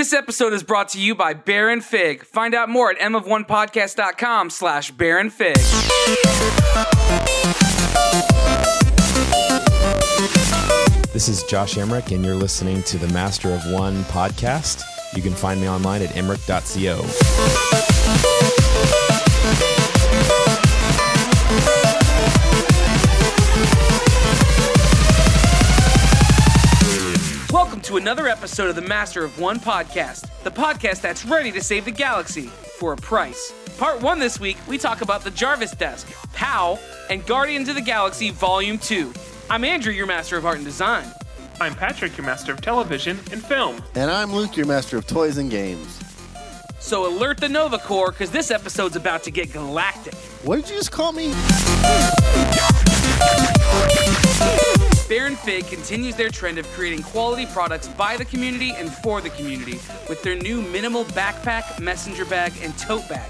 This episode is brought to you by Baron Fig. Find out more at mof1podcast.com slash Baron Fig. This is Josh Emmerich, and you're listening to the Master of One podcast. You can find me online at emmerich.co. another episode of the Master of One podcast, the podcast that's ready to save the galaxy for a price. Part one this week, we talk about the Jarvis Desk, POW, and Guardians of the Galaxy Volume 2. I'm Andrew, your Master of Art and Design. I'm Patrick, your master of television and film. And I'm Luke, your master of toys and games. So alert the Nova Corps, because this episode's about to get galactic. What did you just call me? Baron Fig continues their trend of creating quality products by the community and for the community with their new minimal backpack, messenger bag, and tote bag.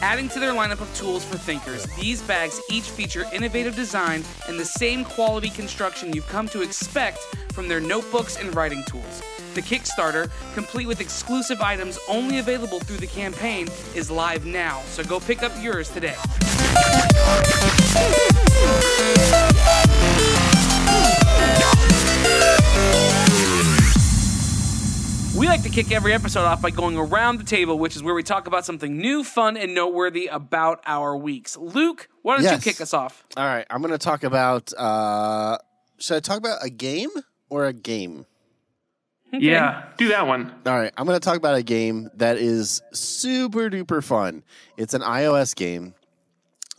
Adding to their lineup of tools for thinkers, these bags each feature innovative design and the same quality construction you've come to expect from their notebooks and writing tools. The Kickstarter, complete with exclusive items only available through the campaign, is live now, so go pick up yours today. We like to kick every episode off by going around the table, which is where we talk about something new, fun, and noteworthy about our weeks. Luke, why don't Yes. you kick us off? All right, I'm going to talk about. Uh, should I talk about a game or a game? Yeah, do that one. All right, I'm going to talk about a game that is super duper fun. It's an iOS game.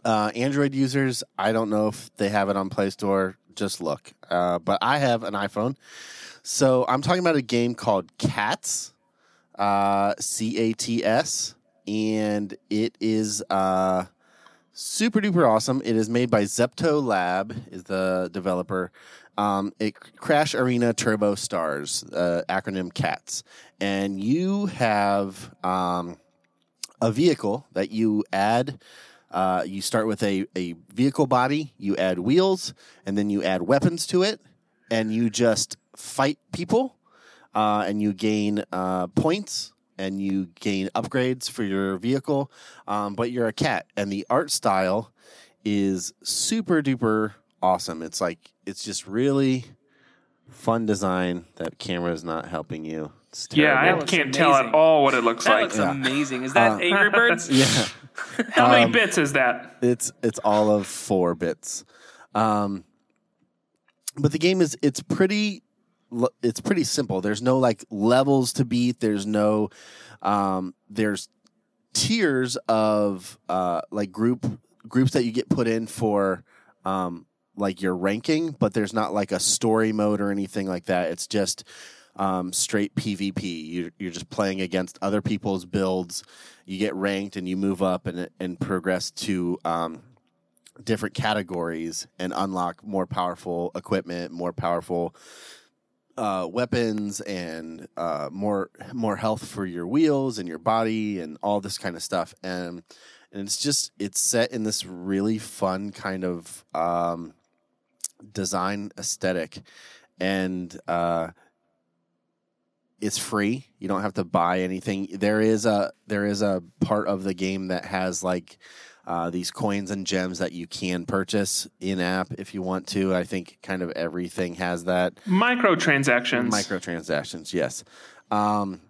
Uh, Android users, I don't know if they have it on Play Store. Just look. Uh, but I have an iPhone. So I'm talking about a game called Cats, uh, C A T S, and it is uh, super duper awesome. It is made by Zepto Lab, is the developer. Um, it Crash Arena Turbo Stars, uh, acronym CATS, and you have um, a vehicle that you add. Uh, you start with a, a vehicle body, you add wheels, and then you add weapons to it, and you just fight people, uh, and you gain uh, points and you gain upgrades for your vehicle. Um, but you're a cat, and the art style is super duper awesome. It's like it's just really fun design. That camera is not helping you. It's Yeah, I can't tell at all what it looks That like. looks Yeah. amazing. Is that Uh, Angry Birds? yeah. How many Um, bits is that? It's it's all of four bits. Um, but the game is it's pretty l- it's pretty simple. There's no like levels to beat. There's no um, there's tiers of uh, like group groups that you get put in for um, like your ranking, but there's not like a story mode or anything like that. It's just um, straight PvP. You're, you're just playing against other people's builds. You get ranked and you move up and and progress to um, different categories and unlock more powerful equipment, more powerful uh, weapons, and uh, more more health for your wheels and your body and all this kind of stuff. And and it's just it's set in this really fun kind of um, design aesthetic, and uh, it's free. You don't have to buy anything. There is a there is a part of the game that has like uh, these coins and gems that you can purchase in app if you want to. I think kind of everything has that. Microtransactions. Microtransactions, yes. Um,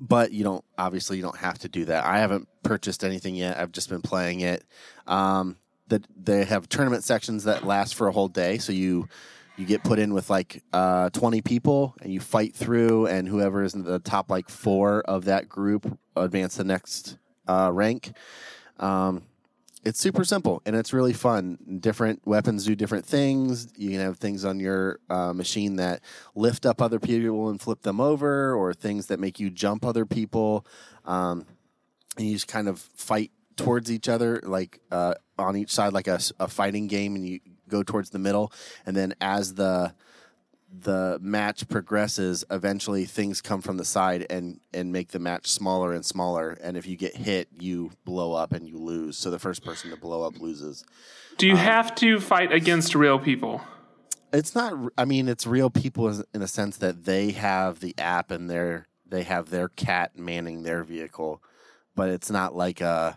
but you don't obviously you don't have to do that. I haven't purchased anything yet. I've just been playing it. Um, that they have tournament sections that last for a whole day, so you you get put in with like uh, 20 people and you fight through and whoever is in the top like four of that group advance the next uh, rank um, it's super simple and it's really fun. Different weapons do different things. You can have things on your uh, machine that lift up other people and flip them over or things that make you jump other people. Um, and you just kind of fight towards each other like uh, on each side like a fighting game and you go towards the middle. And then as the the match progresses eventually things come from the side and and make the match smaller and smaller and if you get hit you blow up and you lose so the first person to blow up loses Do Um, you have to fight against real people? it's not i mean it's real people in a sense that they have the app and they're they have their cat manning their vehicle, but it's not like uh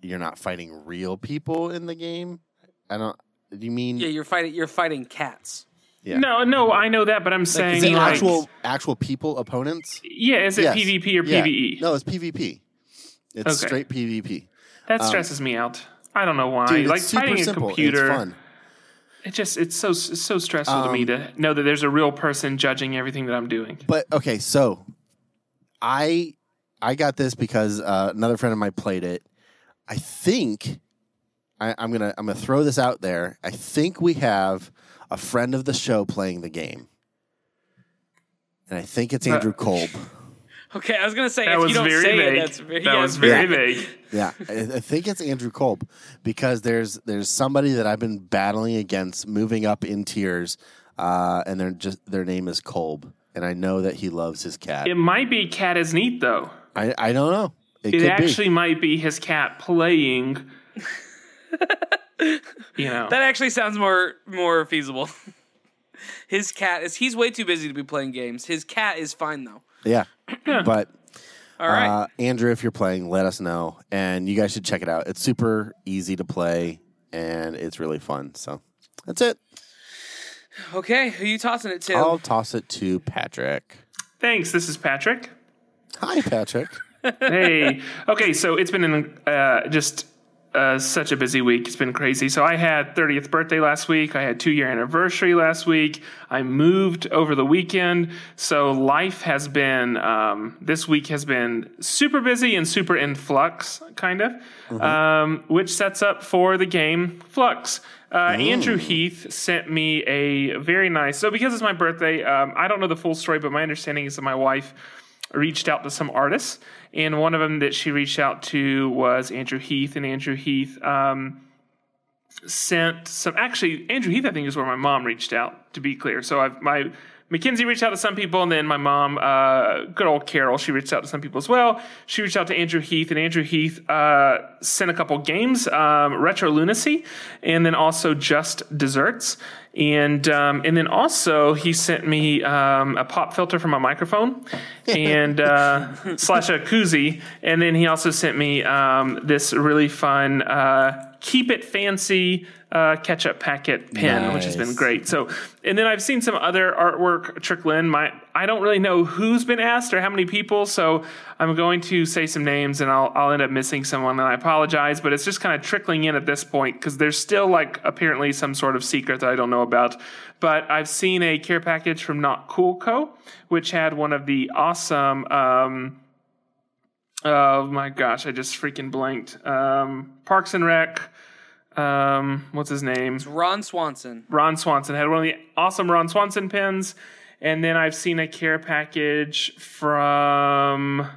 you're not fighting real people in the game. I don't. Do you mean Yeah, you're fighting. You're fighting cats. Yeah. No, no, I know that, but I'm saying it like, actual actual people opponents? yeah, is it Yes. PvP or Yeah. PvE? No, it's PvP. It's Okay. straight PvP. That stresses me out. I don't know why. Dude, like fighting a simple. computer, It's fun. it just it's so it's so stressful to me Um, to know that there's a real person judging everything that I'm doing. But okay, so I I got this because uh, another friend of mine played it. I think I, I'm gonna I'm gonna throw this out there. I think we have a friend of the show playing the game, and I think it's Uh, Andrew Kolb. Okay, I was gonna say That if you don't say vague. it, that's very, that yeah, was very Yeah. vague. Yeah, I, I think it's Andrew Kolb because there's there's somebody that I've been battling against, moving up in tiers, uh, and they're just their name is Kolb, and I know that he loves his cat. It might be cat is neat though. I I don't know. It, It could actually might be his cat playing. you know, That actually sounds more more feasible. His cat is he's way too busy to be playing games. His cat is fine though. Yeah, but All right. uh, Andrew, if you're playing, let us know, and you guys should check it out. It's super easy to play, and it's really fun. So that's it. okay, who you tossing it to? I'll toss it to Patrick. thanks. This is Patrick. Hi, Patrick. hey. Okay, so it's been an, uh, just uh, such a busy week. It's been crazy. So I had 30th birthday last week. I had two year anniversary last week. I moved over the weekend. So life has been um, this week has been super busy and super in flux, kind of, um, which sets up for the game Flux. Uh, Andrew Heath sent me a very nice. So because it's my birthday, um, I don't know the full story, but my understanding is that my wife reached out to some artists, and one of them that she reached out to was Andrew Heath, and Andrew Heath um, sent some. Actually, Andrew Heath, I think, is where my mom reached out. To be clear, so I've my. Mackenzie reached out to some people, and then my mom, uh, good old Carol, she reached out to some people as well. She reached out to Andrew Heath, and Andrew Heath uh, sent a couple games, um, Retro Lunacy, and then also Just Desserts. And um, and then also he sent me um, a pop filter for my microphone, and uh, slash a koozie. And then he also sent me um, this really fun uh, keep it fancy uh, ketchup packet pen, which has been great. So, and then I've seen some other artwork trickle in. My I don't really know who's been asked or how many people, so I'm going to say some names and I'll I'll end up missing someone, and I apologize. But it's just kind of trickling in at this point because there's still like apparently some sort of secret that I don't know about. But I've seen a care package from Not Cool Co, which had one of the awesome. Um, oh my gosh, I just freaking blanked. Um, Parks and Rec. Um, what's his name? Ron Swanson. Ron Swanson had one of the awesome Ron Swanson pins. And then I've seen a care package from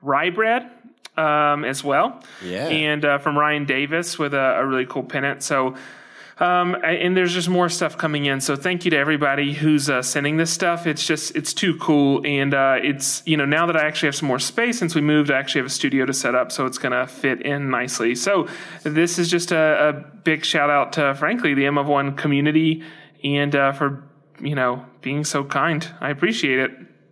Rye Bread um, as well. Yeah. And uh, from Ryan Davis with a, a really cool pennant. So, um, and there's just more stuff coming in. So thank you to everybody who's uh, sending this stuff. It's just, it's too cool. And uh, it's, you know, now that I actually have some more space since we moved, I actually have a studio to set up. So it's going to fit in nicely. So this is just a, a big shout out to, frankly, the M of One community and uh, for, you know, being so kind. I appreciate it.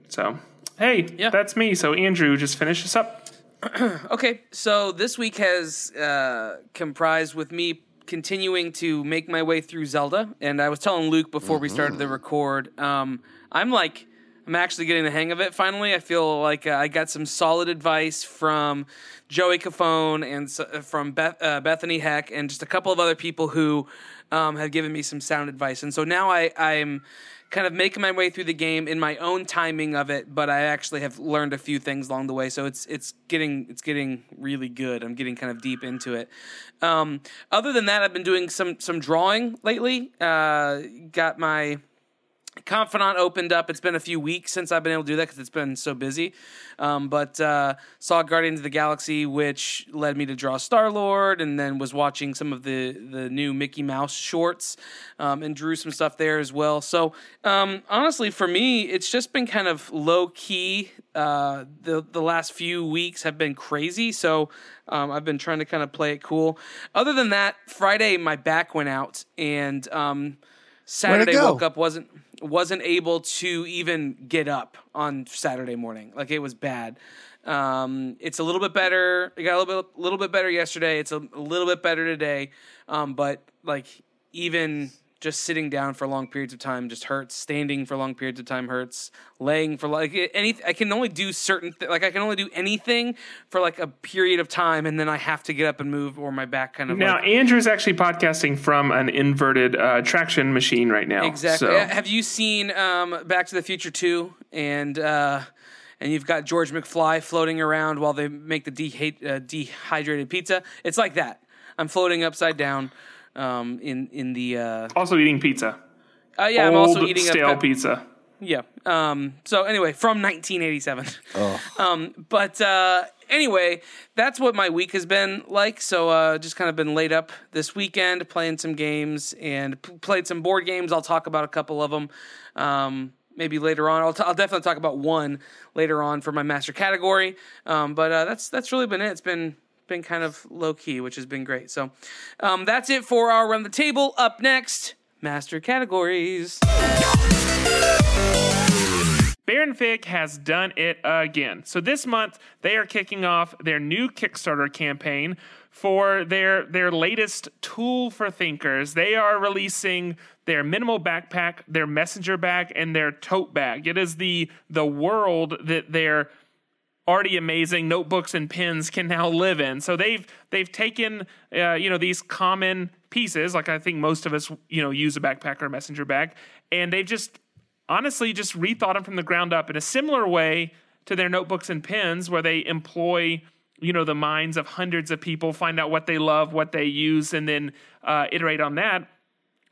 So, hey, Yeah. that's me. So, Andrew, just finish us up. Okay, so this week has uh, comprised with me continuing to make my way through Zelda, and I was telling Luke before we started the record, um, I'm like, I'm actually getting the hang of it finally. I feel like uh, I got some solid advice from Joey Cofone and s- uh, from Beth, uh, Bethany Heck and just a couple of other people who um, have given me some sound advice, and so now I, I'm kind of making my way through the game in my own timing of it, but I actually have learned a few things along the way. So it's it's getting it's getting really good. I'm getting kind of deep into it. Um, other than that, I've been doing some some drawing lately. Uh, got my Confidant opened up. It's been a few weeks since I've been able to do that because it's been so busy. Um, but uh, saw Guardians of the Galaxy, which led me to draw Star Lord, and then was watching some of the the new Mickey Mouse shorts, um, and drew some stuff there as well. So um, honestly, for me, it's just been kind of low key. Uh, the the last few weeks have been crazy, so um, I've been trying to kind of play it cool. Other than that, Friday my back went out and. Um, Saturday woke up wasn't wasn't able to even get up on Saturday morning. Like it was bad. Um, it's a little bit better. It got a little bit, little bit better yesterday. It's a, a little bit better today. Um, but like even just sitting down for long periods of time just hurts. Standing for long periods of time hurts. Laying for like any, I can only do certain th- like I can only do anything for like a period of time, and then I have to get up and move, or my back kind of. Now like, Andrew's actually podcasting from an inverted uh, traction machine right now. Exactly. So. Have you seen um, Back to the Future two and uh, and you've got George McFly floating around while they make the dehy- uh, dehydrated pizza? It's like that. I'm floating upside down um, in in the. Uh, Also eating pizza. uh, yeah, I'm also eating stale a pep- pizza. Yeah. Um, so anyway, from 1987. Oh. Um, but uh, anyway, that's what my week has been like. So uh, just kind of been laid up this weekend, playing some games and p- played some board games. I'll talk about a couple of them. Um, maybe later on, I'll, t- I'll definitely talk about one later on for my master category. Um, but uh, that's that's really been it. It's been been kind of low key, which has been great. So um, that's it for our run the table. Up next, master categories. Baron Fig has done it again. So this month they are kicking off their new Kickstarter campaign for their their latest tool for thinkers. They are releasing their minimal backpack, their messenger bag, and their tote bag. It is the the world that their already amazing notebooks and pens can now live in. So they've they've taken uh, you know these common pieces, like I think most of us you know use a backpack or a messenger bag, and they've just honestly just rethought them from the ground up in a similar way to their notebooks and pens, where they employ you know the minds of hundreds of people, find out what they love, what they use, and then uh, iterate on that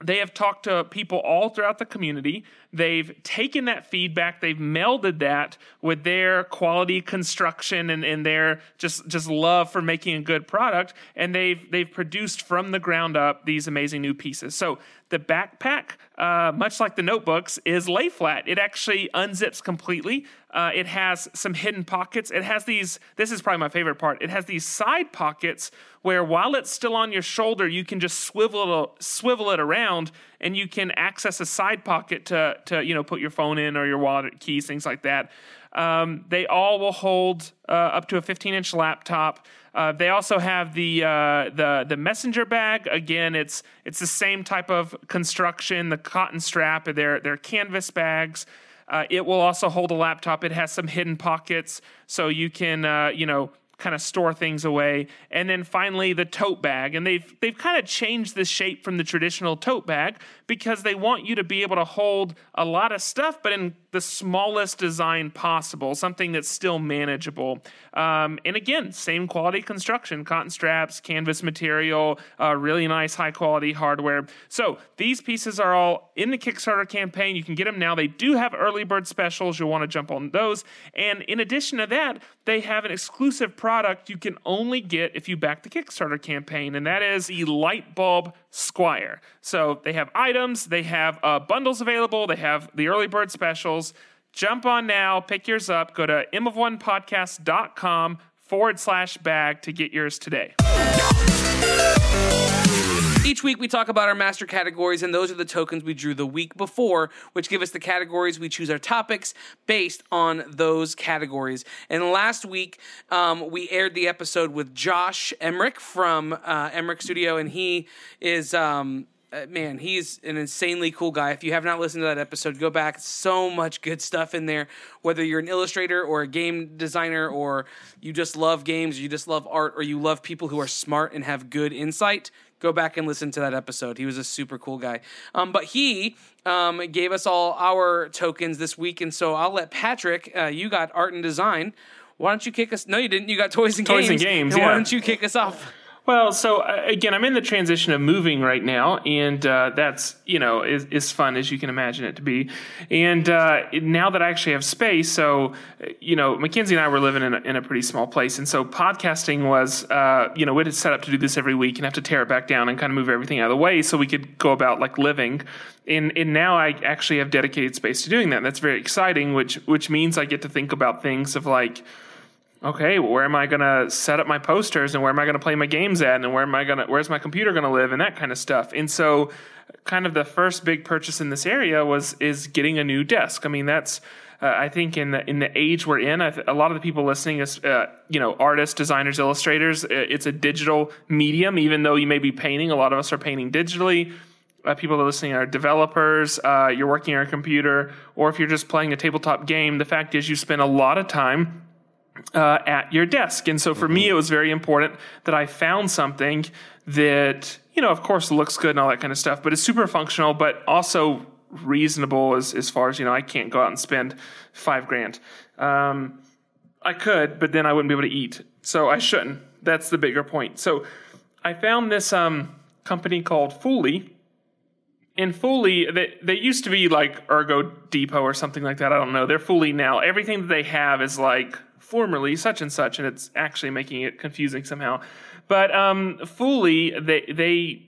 they have talked to people all throughout the community. They've taken that feedback, they've melded that with their quality construction and, and their just just love for making a good product, and they've they've produced from the ground up these amazing new pieces. So the backpack, uh, much like the notebooks, is lay flat. It actually unzips completely. Uh, it has some hidden pockets. It has these. This is probably my favorite part. It has these side pockets where, while it's still on your shoulder, you can just swivel it, swivel it around, and you can access a side pocket to to you know put your phone in or your wallet, keys, things like that. Um, they all will hold uh, up to a 15 inch laptop. Uh, they also have the uh, the the messenger bag. Again, it's it's the same type of construction. The cotton strap. They're they're canvas bags. Uh, it will also hold a laptop. It has some hidden pockets, so you can uh, you know kind of store things away. And then finally the tote bag. And they've they've kind of changed the shape from the traditional tote bag because they want you to be able to hold a lot of stuff, but in the smallest design possible, something that's still manageable. Um, and again, same quality construction, cotton straps, canvas material, uh, really nice high quality hardware. So these pieces are all in the Kickstarter campaign. You can get them now. They do have early bird specials. You'll want to jump on those. And in addition to that, they have an exclusive product you can only get if you back the Kickstarter campaign, and that is the Light Bulb Squire. So they have items, they have uh, bundles available, they have the early bird specials. Jump on now, pick yours up. Go to mofonepodcast.com forward slash bag to get yours today. Each week, we talk about our master categories, and those are the tokens we drew the week before, which give us the categories. We choose our topics based on those categories. And last week, um, we aired the episode with Josh Emmerich from uh, Emmerich Studio, and he is. Um, uh, man, he's an insanely cool guy. If you have not listened to that episode, go back. So much good stuff in there. Whether you're an illustrator or a game designer, or you just love games, or you just love art, or you love people who are smart and have good insight, go back and listen to that episode. He was a super cool guy. Um, but he um, gave us all our tokens this week, and so I'll let Patrick. Uh, you got art and design. Why don't you kick us? No, you didn't. You got toys and games. Toys games. and games, Why yeah. don't you kick us off? Well, so uh, again, I'm in the transition of moving right now, and uh, that's you know is, is fun as you can imagine it to be. And uh, now that I actually have space, so uh, you know, Mackenzie and I were living in a, in a pretty small place, and so podcasting was uh, you know we had set up to do this every week and have to tear it back down and kind of move everything out of the way so we could go about like living. And and now I actually have dedicated space to doing that. That's very exciting, which which means I get to think about things of like okay, where am I going to set up my posters and where am I going to play my games at and where am I going to where's my computer going to live and that kind of stuff. And so kind of the first big purchase in this area was is getting a new desk. I mean, that's uh, I think in the in the age we're in, th- a lot of the people listening is uh, you know artists, designers, illustrators. It's a digital medium, even though you may be painting. A lot of us are painting digitally. Uh, people that are listening are developers. Uh, you're working on a computer, or if you're just playing a tabletop game. The fact is, you spend a lot of time uh, at your desk. And so for mm-hmm. me, it was very important that I found something that, you know, of course looks good and all that kind of stuff, but it's super functional, but also reasonable as, as far as, you know, I can't go out and spend five grand. Um, I could, but then I wouldn't be able to eat. So I shouldn't. That's the bigger point. So I found this um, company called Fully. And Fully, they, they used to be like Ergo Depot or something like that. I don't know. They're Fully now. Everything that they have is like formerly such and such, and it's actually making it confusing somehow. But um, Fully, they they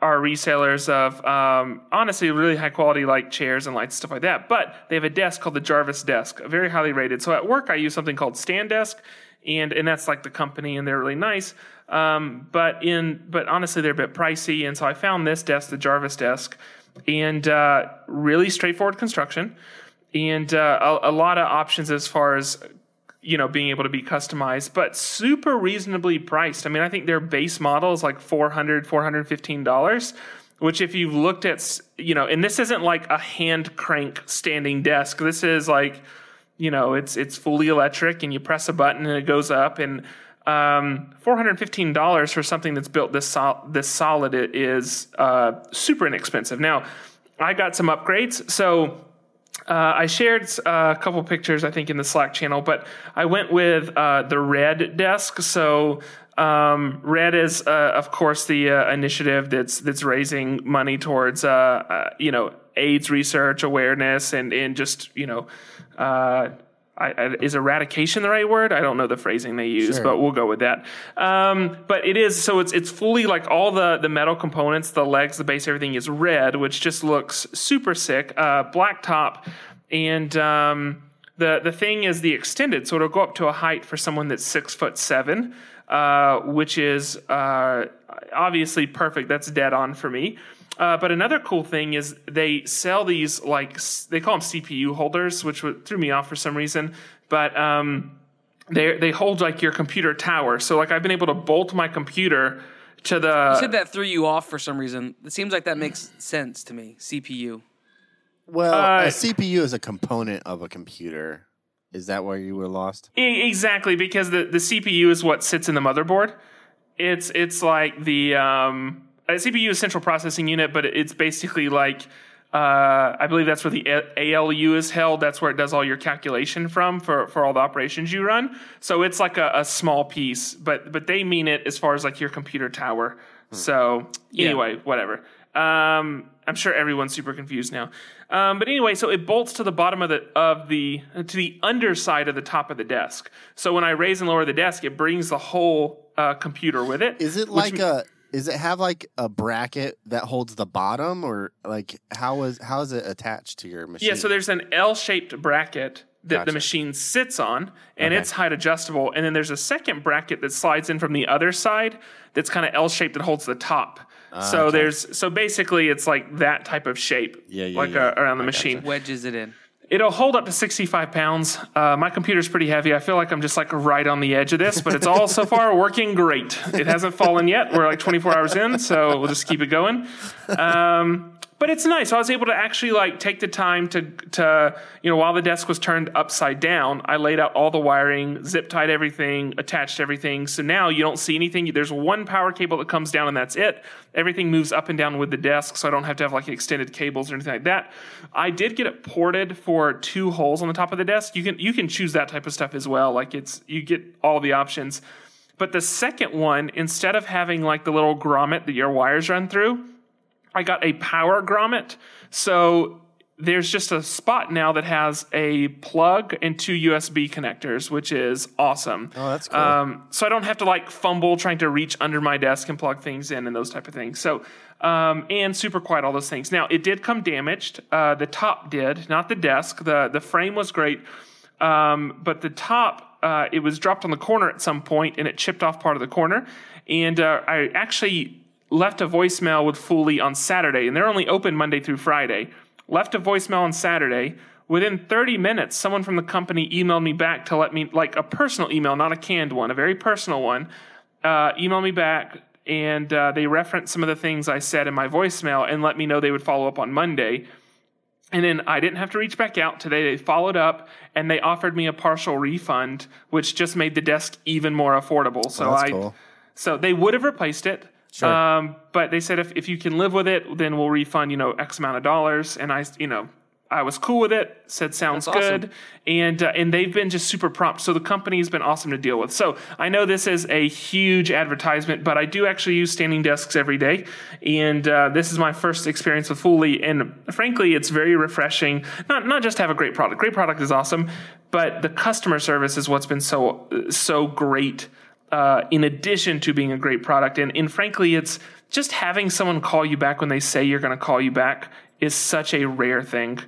are resellers of um, honestly really high quality like chairs and lights stuff like that. But they have a desk called the Jarvis Desk, very highly rated. So at work, I use something called Stand Desk, and and that's like the company, and they're really nice. Um, but in but honestly, they're a bit pricey, and so I found this desk, the Jarvis Desk, and uh, really straightforward construction and uh, a, a, lot of options as far as you know being able to be customized but super reasonably priced. I mean i think their base model is like 400 415 dollars which if you've looked at you know and this isn't like a hand crank standing desk. This is like you know it's it's fully electric and you press a button and it goes up. And um, $415 for something that's built this sol- this solid is uh, super inexpensive. Now i got some upgrades. So uh, I shared uh, a couple pictures, I think, in the Slack channel, but I went with uh, the Red desk. So um, Red is, uh, of course, the uh, initiative that's that's raising money towards, uh, you know, AIDS research awareness and and just you know I, I, is eradication the right word? I don't know the phrasing they use, sure. but we'll go with that. Um, but it is so it's it's fully like all the the metal components, the legs, the base, everything is red, which just looks super sick. Uh, black top, and um, the the thing is the extended, so it'll go up to a height for someone that's six foot seven, uh, which is uh, obviously perfect. That's dead on for me. Uh, but another cool thing is they sell these like they call them CPU holders, which threw me off for some reason. But um, they they hold like your computer tower. So like I've been able to bolt my computer to the. You said that threw you off for some reason. It seems like that makes sense to me. CPU. Well, uh, a CPU is a component of a computer. Is that where you were lost? Exactly, because the, the CPU is what sits in the motherboard. It's it's like the um, a CPU is central processing unit, but it's basically like uh, I believe that's where the ALU is held. That's where it does all your calculation from for, for all the operations you run. So it's like a, a small piece, but but they mean it as far as like your computer tower. Hmm. So anyway, yeah. whatever. Um, I'm sure everyone's super confused now. Um, but anyway, so it bolts to the bottom of the of the to the underside of the top of the desk. So when I raise and lower the desk, it brings the whole uh, computer with it. Is it like a is it have like a bracket that holds the bottom or like how is how is it attached to your machine? Yeah, so there's an L-shaped bracket that gotcha. the machine sits on and okay. it's height adjustable and then there's a second bracket that slides in from the other side that's kind of L-shaped that holds the top. Uh, so okay. there's so basically it's like that type of shape yeah, yeah, like yeah. A, around the I machine. Gotcha. Wedges it in. It'll hold up to 65 pounds. Uh, my computer's pretty heavy. I feel like I'm just like right on the edge of this, but it's all so far working great. It hasn't fallen yet. We're like 24 hours in, so we'll just keep it going. Um, but it's nice. I was able to actually like take the time to to you know while the desk was turned upside down, I laid out all the wiring, zip tied everything, attached everything. So now you don't see anything. There's one power cable that comes down and that's it. Everything moves up and down with the desk, so I don't have to have like extended cables or anything like that. I did get it ported for two holes on the top of the desk. You can you can choose that type of stuff as well. Like it's you get all the options. But the second one, instead of having like the little grommet that your wires run through, I got a power grommet. So there's just a spot now that has a plug and two USB connectors, which is awesome. Oh, that's cool. Um, so I don't have to like fumble trying to reach under my desk and plug things in and those type of things. So um, and super quiet, all those things. Now it did come damaged. Uh, the top did, not the desk. the The frame was great. um, but the top uh, it was dropped on the corner at some point and it chipped off part of the corner. And uh, I actually left a voicemail with Fully on Saturday, and they're only open Monday through Friday. Left a voicemail on Saturday. Within 30 minutes, someone from the company emailed me back to let me, like a personal email, not a canned one, a very personal one, uh, emailed me back and uh, they referenced some of the things I said in my voicemail and let me know they would follow up on Monday. And then I didn't have to reach back out today. They followed up and they offered me a partial refund, which just made the desk even more affordable. So that's I, cool. so they would have replaced it. Sure. Um, but they said if, if you can live with it, then we'll refund, you know, X amount of dollars. And I, you know, I was cool with it. Said sounds awesome. good, and uh, and they've been just super prompt. So the company's been awesome to deal with. So I know this is a huge advertisement, but I do actually use standing desks every day, and uh, this is my first experience with Fully, and frankly, it's very refreshing. Not not just to have a great product. Great product is awesome, but the customer service is what's been so so great. Uh, in addition to being a great product, and and frankly, it's just having someone call you back when they say you're going to call you back is such a rare thing.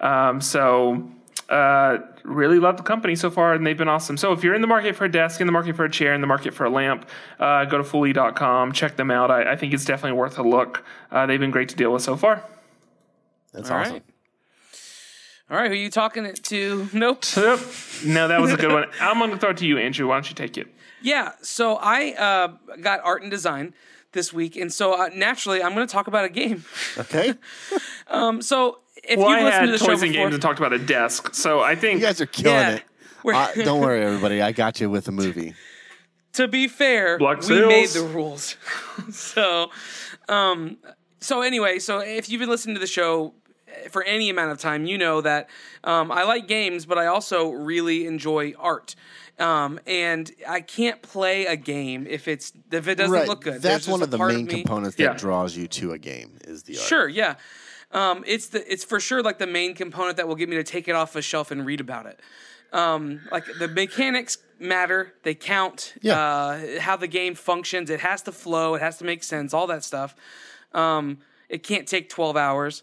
Um, so, uh, really love the company so far, and they've been awesome. So, if you're in the market for a desk, in the market for a chair, in the market for a lamp, uh, go to Fully.com, check them out. I, I, think it's definitely worth a look. Uh, they've been great to deal with so far. That's All awesome. right. All right, who are you talking it to? Nope. Yep. No, that was a good one. I'm going to throw it to you, Andrew. Why don't you take it? Yeah, so I uh, got art and design this week, and so uh, naturally, I'm going to talk about a game. Okay. Um, so if Well, you've listened to the toys show and before, games and talked about a desk, so I think You guys are killing Yeah. it. We're- Uh, don't worry, everybody. I got you with a movie. to be fair, Black we Sails. made the rules. so, um, so anyway, so if you've been listening to the show eh, for any amount of time, you know that um, I like games, but I also really enjoy art. Um, and I can't play a game if it's if it doesn't right. look good. That's one of the main me- components that Yeah. draws you to a game is the art. Sure, yeah. Um, it's the it's for sure like the main component that will get me to take it off a shelf and read about it. Um, like the mechanics matter, they count. Yeah. Uh, how the game functions, it has to flow, it has to make sense, all that stuff. Um, it can't take twelve hours.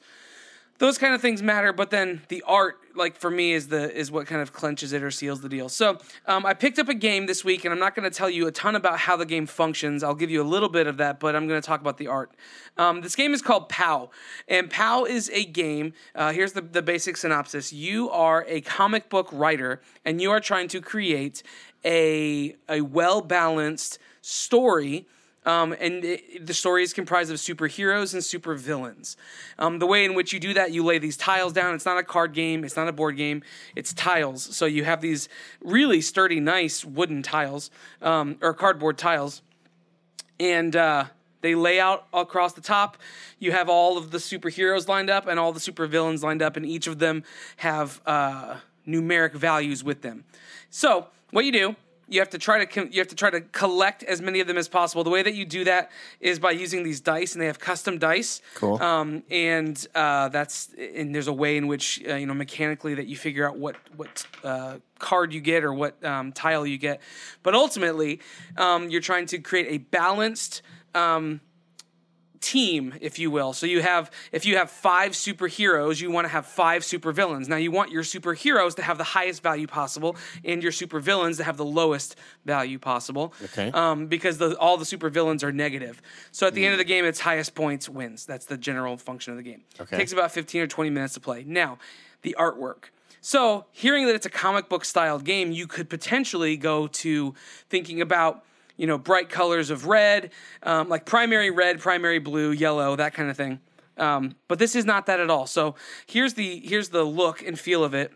Those kind of things matter, but then the art, like for me, is the is what kind of clenches it or seals the deal. So um, I picked up a game this week, and I'm not going to tell you a ton about how the game functions. I'll give you a little bit of that, but I'm going to talk about the art. Um, this game is called POW, and POW is a game. Uh, here's the the basic synopsis: You are a comic book writer, and you are trying to create a a well balanced story. Um, and it, the story is comprised of superheroes and supervillains. Um, the way in which you do that, you lay these tiles down. It's not a card game. It's not a board game. It's tiles. So you have these really sturdy, nice wooden tiles um, or cardboard tiles, and uh, they lay out across the top. You have all of the superheroes lined up and all the supervillains lined up, and each of them have uh, numeric values with them. So what you do you have to try to you have to try to collect as many of them as possible. The way that you do that is by using these dice, and they have custom dice. Cool. Um, and uh, that's and there's a way in which uh, you know mechanically that you figure out what what uh, card you get or what um, tile you get. But ultimately, um, you're trying to create a balanced. Um, team if you will. So you have if you have five superheroes you want to have five supervillains. Now you want your superheroes to have the highest value possible and your supervillains to have the lowest value possible. Okay. um, because the, all the supervillains are negative. So at the end of the game it's highest points wins. That's the general function of the game. Okay. takes about 15 or 20 minutes to play. Now the artwork. So hearing that it's a comic book styled game you could potentially go to thinking about you know, bright colors of red, um, like primary red, primary blue, yellow, that kind of thing. Um, but this is not that at all. So here's the here's the look and feel of it.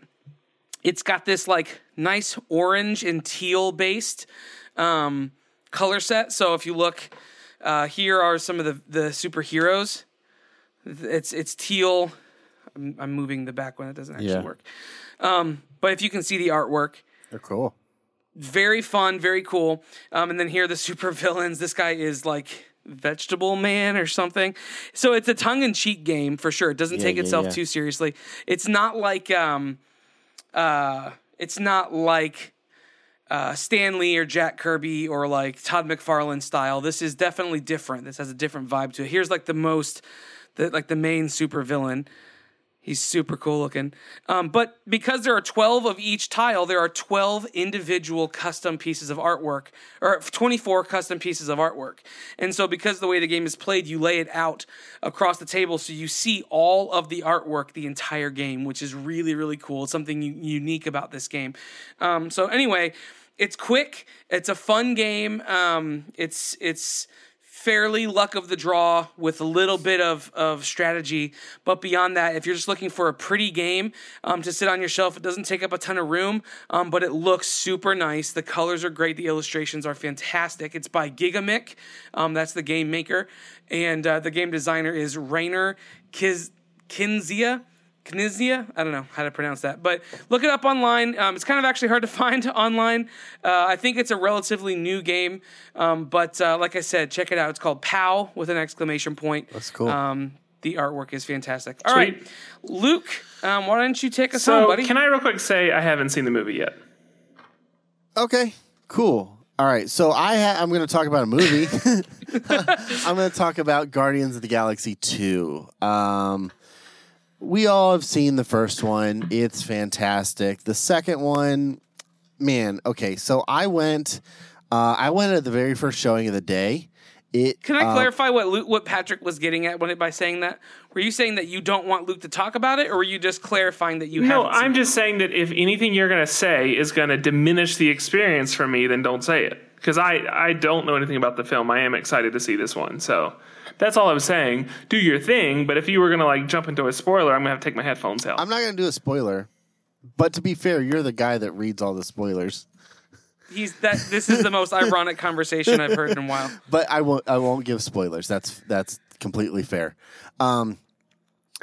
It's got this like nice orange and teal based um, color set. So if you look, uh, here are some of the the superheroes. It's it's teal. I'm, I'm moving the back one. It doesn't actually Yeah. work. Um, but if you can see the artwork, They're cool. Very fun, very cool. Um, and then here are the super villains. This guy is like Vegetable Man or something. So it's a tongue in cheek game for sure. It doesn't take yeah, itself yeah. too seriously. It's not like um, uh, it's not like uh, Stan Lee or Jack Kirby or like Todd McFarlane style. This is definitely different. This has a different vibe to it. Here's like the most, the like the main super villain. He's super cool looking. Um, but because there are 12 of each tile, there are 12 individual custom pieces of artwork, or 24 custom pieces of artwork. And so, because the way the game is played, you lay it out across the table so you see all of the artwork the entire game, which is really, really cool. It's something unique about this game. Um, so, anyway, it's quick, it's a fun game. Um, it's, it's, fairly luck of the draw with a little bit of, of strategy. But beyond that, if you're just looking for a pretty game um, to sit on your shelf, it doesn't take up a ton of room, um, but it looks super nice. The colors are great. The illustrations are fantastic. It's by Gigamic. Um, that's the game maker. And uh, the game designer is Reiner Kiz- Kinzia. Knizia? I don't know how to pronounce that, but look it up online. Um, it's kind of actually hard to find online. Uh, I think it's a relatively new game, um, but uh, like I said, check it out. It's called POW with an exclamation point. That's cool. Um, the artwork is fantastic. All Sweet. right, Luke, um, why don't you take us on, So, buddy? can I real quick say I haven't seen the movie yet? Okay, cool. All right, so I ha- I'm going to talk about a movie. I'm going to talk about Guardians of the Galaxy 2. Um, we all have seen the first one. It's fantastic. The second one, man, okay, so I went uh, I went at the very first showing of the day. It Can I uh, clarify what Luke, what Patrick was getting at when it, by saying that? Were you saying that you don't want Luke to talk about it, or were you just clarifying that you No, haven't? seen I'm it? just saying that if anything you're going to say is going to diminish the experience for me, then don't say it. Because I, I don't know anything about the film. I am excited to see this one. So that's all I'm saying. Do your thing, but if you were going to like jump into a spoiler, I'm going to have to take my headphones out. I'm not going to do a spoiler. But to be fair, you're the guy that reads all the spoilers. He's that. This is the most ironic conversation I've heard in a while. but I won't. I won't give spoilers. That's that's completely fair. Um,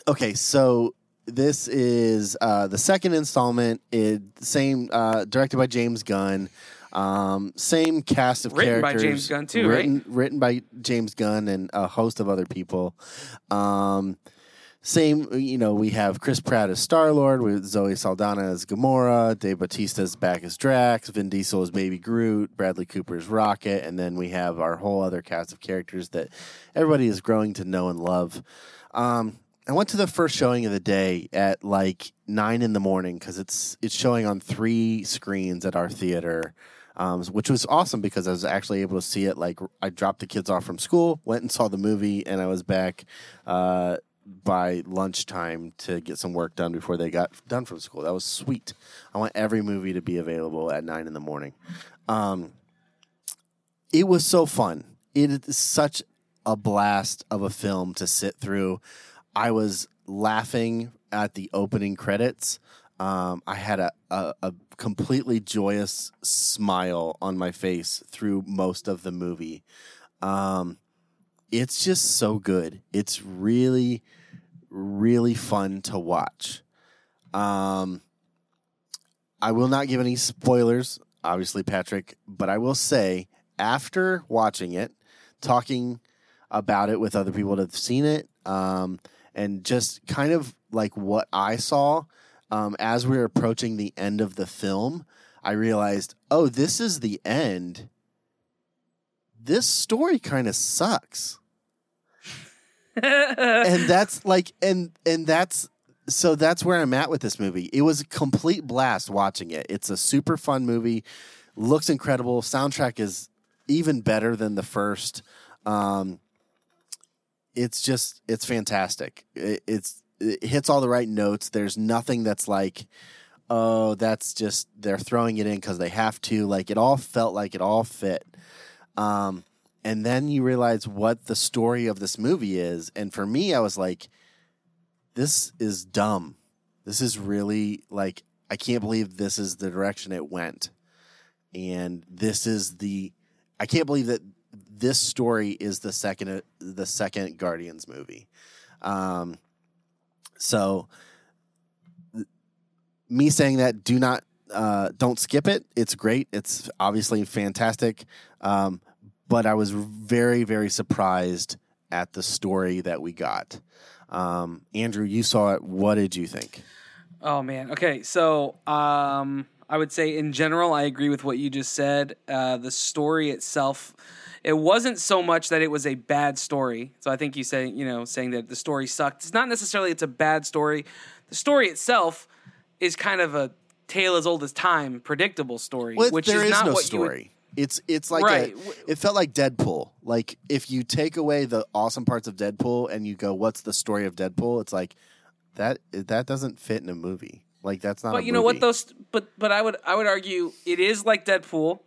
okay, so this is uh, the second installment. It same uh, directed by James Gunn. Um, same cast of characters. Written by. James Gunn, too, right? written, Written by James Gunn and a host of other people. Um, same, you know, we have Chris Pratt as Star Lord, with Zoe Saldana as Gamora, Dave Bautista's back as Drax, Vin Diesel as Baby Groot, Bradley Cooper as Rocket, and then we have our whole other cast of characters that everybody is growing to know and love. Um, I went to the first showing of the day at like nine in the morning because it's it's showing on three screens at our theater. Um, which was awesome because I was actually able to see it. Like I dropped the kids off from school, went and saw the movie, and I was back uh, by lunchtime to get some work done before they got done from school. That was sweet. I want every movie to be available at nine in the morning. Um, it was so fun. It is such a blast of a film to sit through. I was laughing at the opening credits. Um, I had a, a, a completely joyous smile on my face through most of the movie. Um, it's just so good. It's really, really fun to watch. Um, I will not give any spoilers, obviously, Patrick, but I will say after watching it, talking about it with other people that have seen it, um, and just kind of like what I saw um, as we were approaching the end of the film, I realized, oh, this is the end. This story kind of sucks and that's like and and that's so that's where I'm at with this movie. It was a complete blast watching it. It's a super fun movie. Looks incredible. Soundtrack is even better than the first. Um, it's just it's fantastic. It, it's it hits all the right notes. There's nothing that's like, oh, that's just they're throwing it in because they have to. Like it all felt like it all fit. Um, and then you realize what the story of this movie is. And for me, I was like, this is dumb. This is really like, I can't believe this is the direction it went. And this is the, I can't believe that this story is the second, the second Guardians movie. Um, so me saying that, do not, uh, don't skip it. It's great. It's obviously fantastic. Um, but I was very, very surprised at the story that we got. Um, Andrew, you saw it. What did you think? Oh man. Okay, so um, I would say in general, I agree with what you just said. Uh, the story itself, it wasn't so much that it was a bad story. So I think you say, you know, saying that the story sucked. It's not necessarily it's a bad story. The story itself is kind of a tale as old as time, predictable story, Well, which there is, is not no what story. you would. It's it's like Right. a, it felt like Deadpool. Like if you take away the awesome parts of Deadpool and you go, "What's the story of Deadpool?" It's like that that doesn't fit in a movie. Like that's not. But you know what? Those, but but I would I would argue it is like Deadpool.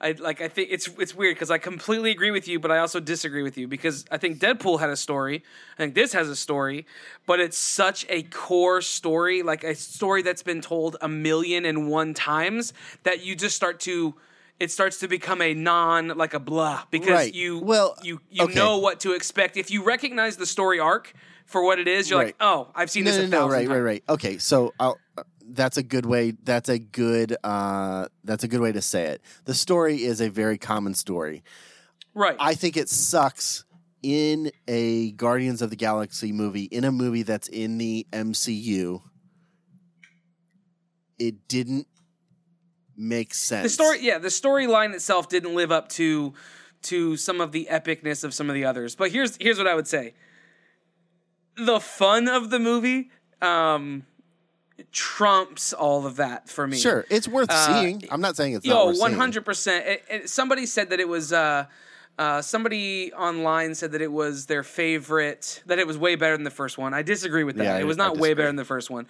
I like I think it's it's weird because I completely agree with you, but I also disagree with you because I think Deadpool had a story. I think this has a story, but it's such a core story, like a story that's been told a million and one times that you just start to. It starts to become a non like a blah because Right. you Well, you you okay. know what to expect if you recognize the story arc for what it is. You're Right. like, oh, I've seen no, this no, a no, thousand right, times. right, right. Okay, so I'll, uh, that's a good way. That's a good. Uh, that's a good way to say it. The story is a very common story. Right. I think it sucks in a Guardians of the Galaxy movie, in a movie that's in the MCU. It didn't make sense. the story yeah the storyline itself didn't live up to to some of the epicness of some of the others but here's here's what i would say the fun of the movie um trumps all of that for me Sure, it's worth seeing. I'm not saying it's not Uh, Yo, worth one hundred percent. Somebody said that it was. Uh, uh, somebody online said that it was their favorite. That it was way better than the first one. I disagree with that. Yeah, it was not way better than the first one.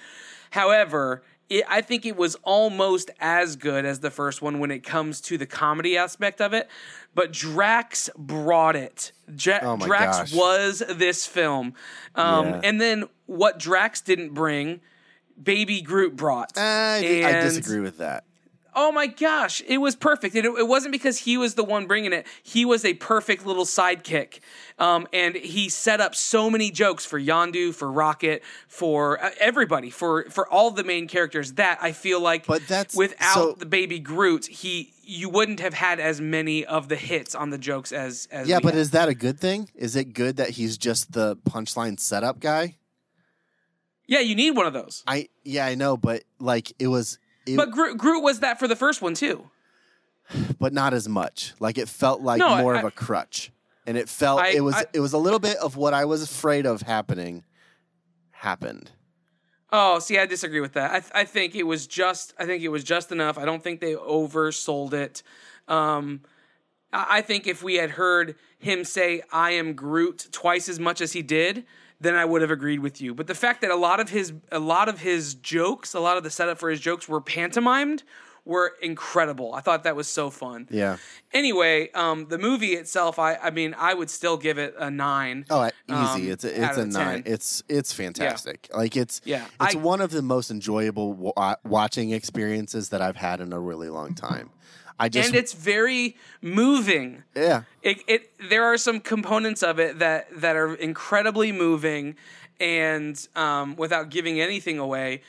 However, it, I think it was almost as good as the first one when it comes to the comedy aspect of it. But Drax brought it. Ja- Oh Drax gosh. was this film, um, Yeah. and then what Drax didn't bring. Baby Groot brought. I, I disagree with that. Oh my gosh, it was perfect. And it, it wasn't because he was the one bringing it. He was a perfect little sidekick. Um, and he set up so many jokes for Yondu, for Rocket, for uh, everybody, for for all the main characters that I feel like But that's- without so- the baby Groot, he you wouldn't have had as many of the hits on the jokes as as Yeah, but had. is that a good thing? Is it good that he's just the punchline setup guy? yeah, you need one of those. I yeah, I know, but like it was, it, But Groot, Groot was that for the first one too. but not as much. Like it felt like No, more I- of a crutch, and it felt I- it was I- it was a little bit of what I was afraid of happening happened. Oh, see, I disagree with that. I, th- I think it was just. I think it was just enough. I don't think they oversold it. Um, I, I think if we had heard him say "I am Groot" twice as much as he did, then I would have agreed with you. But the fact that a lot of his, a lot of his jokes, a lot of the setup for his jokes were pantomimed, were incredible. I thought that was so fun. Yeah. Anyway, um, the movie itself, I, I mean, I would still give it a nine. Oh, easy. Um, it's a, it's a 10. nine. It's it's fantastic. Like it's Yeah, It's I- one of the most enjoyable wa- watching experiences that I've had in a really long time. I just and it's very moving. yeah. it, it there are some components of it that that are incredibly moving and um, without giving anything away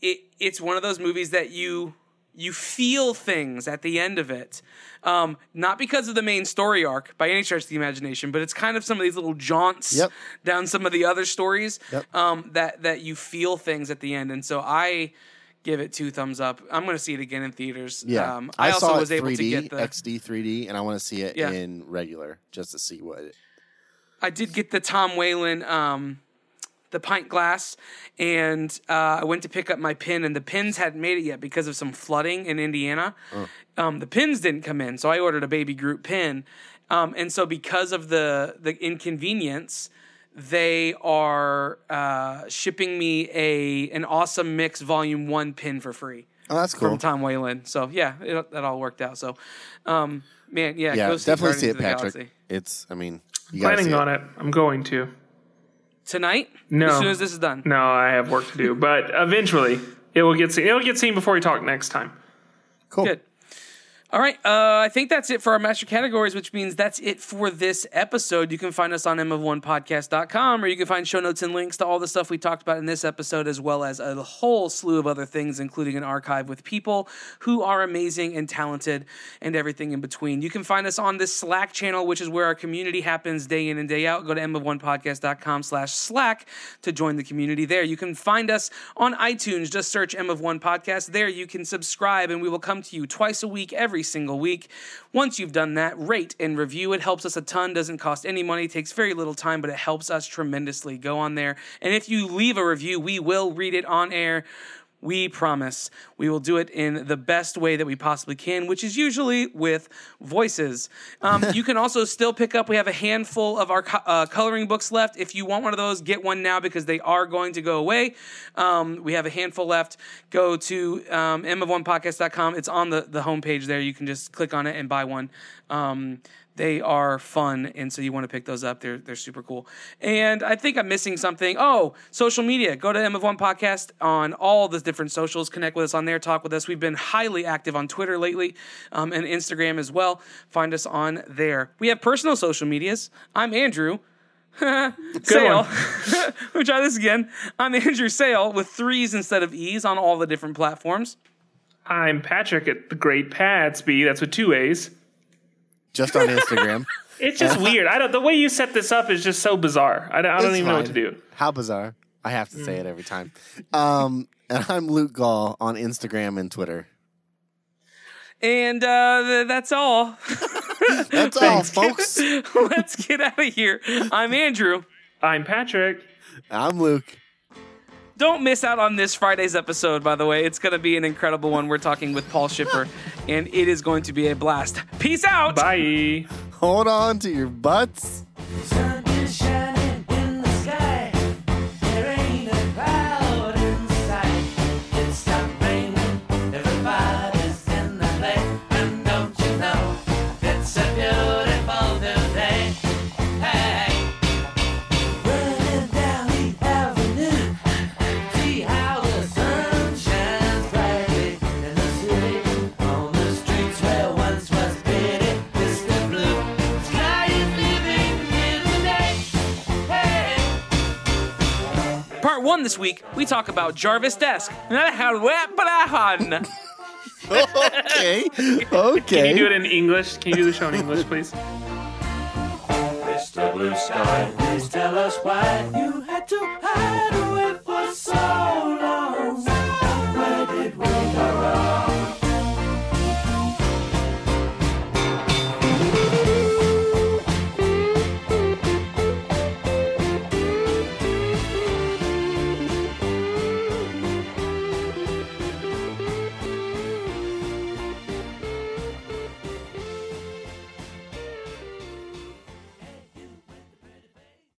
it it's one of those movies that you you feel things at the end of it um, not because of the main story arc by any stretch of the imagination but it's kind of some of these little jaunts Yep. down some of the other stories Yep. um, that that you feel things at the end and so i give it two thumbs up i'm going to see it again in theaters Yeah, um, i, also saw was it able 3D, to get the XD 3D, and I want to see it Yeah. in regular just to see what. It, I did get the Tom Whalen, um, the pint glass, and uh, I went to pick up my pin, and the pins hadn't made it yet because of some flooding in Indiana. Um, the pins didn't come in, so I ordered a baby Groot pin, um, and so because of the the inconvenience. They are uh, shipping me a an awesome mix volume one pin for free oh, that's cool. from Tom Whalen. So yeah, it, that all worked out. So, um, man, yeah, yeah, go see definitely Guardians see it, Patrick. Galaxy. It's. I mean, you gotta Planning see on it. I'm going to. Tonight. No. as soon as this is done. No, I have work to do, but eventually it will get seen. It'll get seen before we talk next time. Cool. Good. All right. Uh, I think that's it for our master categories, which means that's it for this episode. You can find us on mof1podcast.com, or you can find show notes and links to all the stuff we talked about in this episode, as well as a whole slew of other things, including an archive with people who are amazing and talented and everything in between. You can find us on this Slack channel, which is where our community happens day in and day out. Go to mof1podcast.com slash Slack to join the community there. You can find us on iTunes. Just search M of One Podcast. There you can subscribe, and we will come to you twice a week, every single week. Once you've done that, rate and review. It helps us a ton, doesn't cost any money, takes very little time, but it helps us tremendously. Go on there. And if you leave a review, we will read it on air. We promise we will do it in the best way that we possibly can, which is usually with voices. Um, you can also still pick up, we have a handful of our co- uh, coloring books left. If you want one of those, get one now because they are going to go away. Um, we have a handful left. Go to um, mofonepodcast.com. It's on the, the homepage there. You can just click on it and buy one. Um, they are fun, and so you want to pick those up. They're they're super cool. And I think I'm missing something. Oh, social media. Go to M of One Podcast on all the different socials. Connect with us on there. Talk with us. We've been highly active on Twitter lately, um, and Instagram as well. Find us on there. We have personal social medias. I'm Andrew. Sale. Let me try this again. I'm Andrew Sale with threes instead of e's on all the different platforms. I'm Patrick at the Great Padsby. That's with two A's. Just on Instagram. It's just weird. I don't. The way you set this up is just so bizarre. I don't, I don't It's even know what to do. How bizarre. I have to Mm. say it every time. Um, and I'm Luke Gall on Instagram and Twitter. And uh, th- that's all. That's all, folks. Let's get out of here. I'm Andrew. I'm Patrick. I'm Luke. Don't miss out on this Friday's episode, by the way. It's going to be an incredible one. We're talking with Paul Shipper, and it is going to be a blast. Peace out. Bye. Hold on to your butts. Part this week, we talk about Jarvis Desk. Okay. Okay. Can you do it in English? Can you do the show in English, please? Mr. Blue Sky, please tell us why you